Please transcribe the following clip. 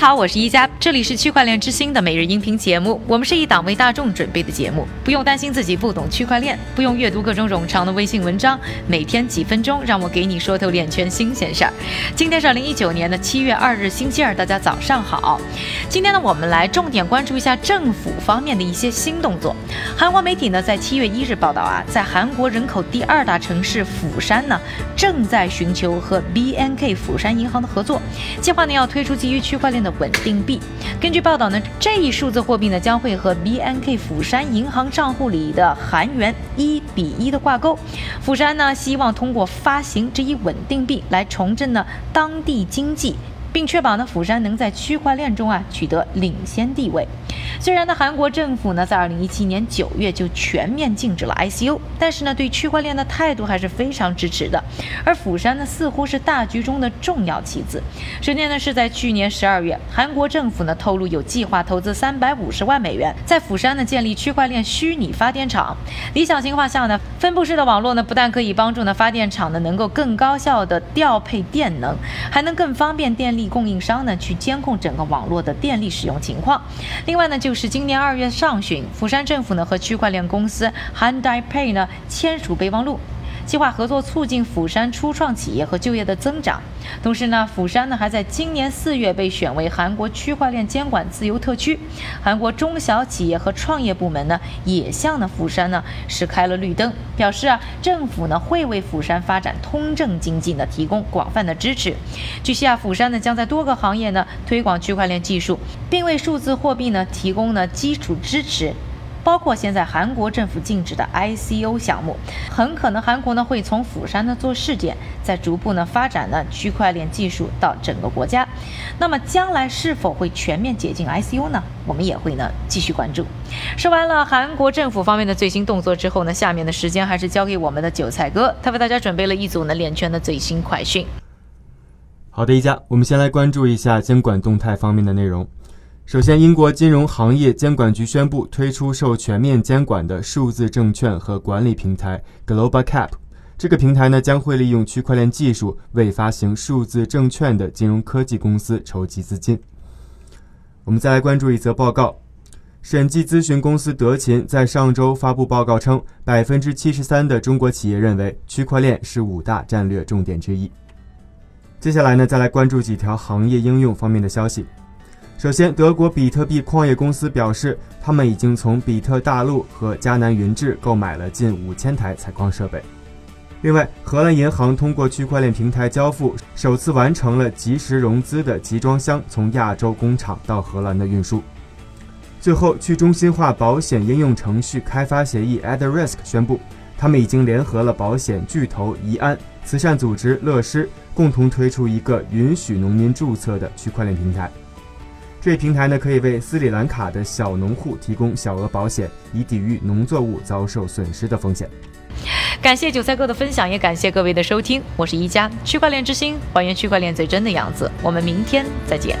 好，我是一加，这里是区块链之星的每日音频节目。我们是一档为大众准备的节目，不用担心自己不懂区块链，不用阅读各种冗长的微信文章，每天几分钟，让我给你说透链圈新鲜事儿。今天是二零一九年的七月二日，星期二，大家早上好。今天呢，我们来重点关注一下政府方面的一些新动作。韩国媒体呢，在七月一日报道啊，在韩国人口第二大城市釜山呢，正在寻求和 BNK 釜山银行的合作，计划呢要推出基于区块链的。稳定币。根据报道呢，这一数字货币呢将会和 BNK 釜山银行账户里的韩元一比一的挂钩。釜山呢希望通过发行这一稳定币来重振呢当地经济。并确保呢，釜山能在区块链中啊取得领先地位。虽然呢，韩国政府呢在二零一七年九月就全面禁止了 ICO，但是呢，对区块链的态度还是非常支持的。而釜山呢，似乎是大局中的重要棋子。首先呢，是在去年十二月，韩国政府呢透露有计划投资三百五十万美元，在釜山呢建立区块链虚拟发电厂。理想情况下呢，分布式的网络呢不但可以帮助呢发电厂呢能够更高效的调配电能，还能更方便电力。供应商呢去监控整个网络的电力使用情况。另外呢，就是今年二月上旬，釜山政府呢和区块链公司 Handai Pay 呢签署备忘录。计划合作促进釜山初创企业和就业的增长。同时呢，釜山呢还在今年四月被选为韩国区块链监管自由特区。韩国中小企业和创业部门呢也向呢釜山呢是开了绿灯，表示啊政府呢会为釜山发展通证经济呢提供广泛的支持。据悉啊，釜山呢将在多个行业呢推广区块链技术，并为数字货币呢提供呢基础支持。包括现在韩国政府禁止的 ICO 项目，很可能韩国呢会从釜山呢做试点，再逐步呢发展呢区块链技术到整个国家。那么将来是否会全面解禁 ICO 呢？我们也会呢继续关注。说完了韩国政府方面的最新动作之后呢，下面的时间还是交给我们的韭菜哥，他为大家准备了一组呢链圈的最新快讯。好的，一家，我们先来关注一下监管动态方面的内容。首先，英国金融行业监管局宣布推出受全面监管的数字证券和管理平台 Global Cap。这个平台呢，将会利用区块链技术为发行数字证券的金融科技公司筹集资金。我们再来关注一则报告：审计咨询公司德勤在上周发布报告称，百分之七十三的中国企业认为区块链是五大战略重点之一。接下来呢，再来关注几条行业应用方面的消息。首先，德国比特币矿业公司表示，他们已经从比特大陆和迦南云智购买了近五千台采矿设备。另外，荷兰银行通过区块链平台交付，首次完成了即时融资的集装箱从亚洲工厂到荷兰的运输。最后，去中心化保险应用程序开发协议 AddRisk 宣布，他们已经联合了保险巨头怡安、慈善组织乐施，共同推出一个允许农民注册的区块链平台。这一平台呢，可以为斯里兰卡的小农户提供小额保险，以抵御农作物遭受损失的风险。感谢韭菜哥的分享，也感谢各位的收听。我是一加区块链之星，还原区块链最真的样子。我们明天再见。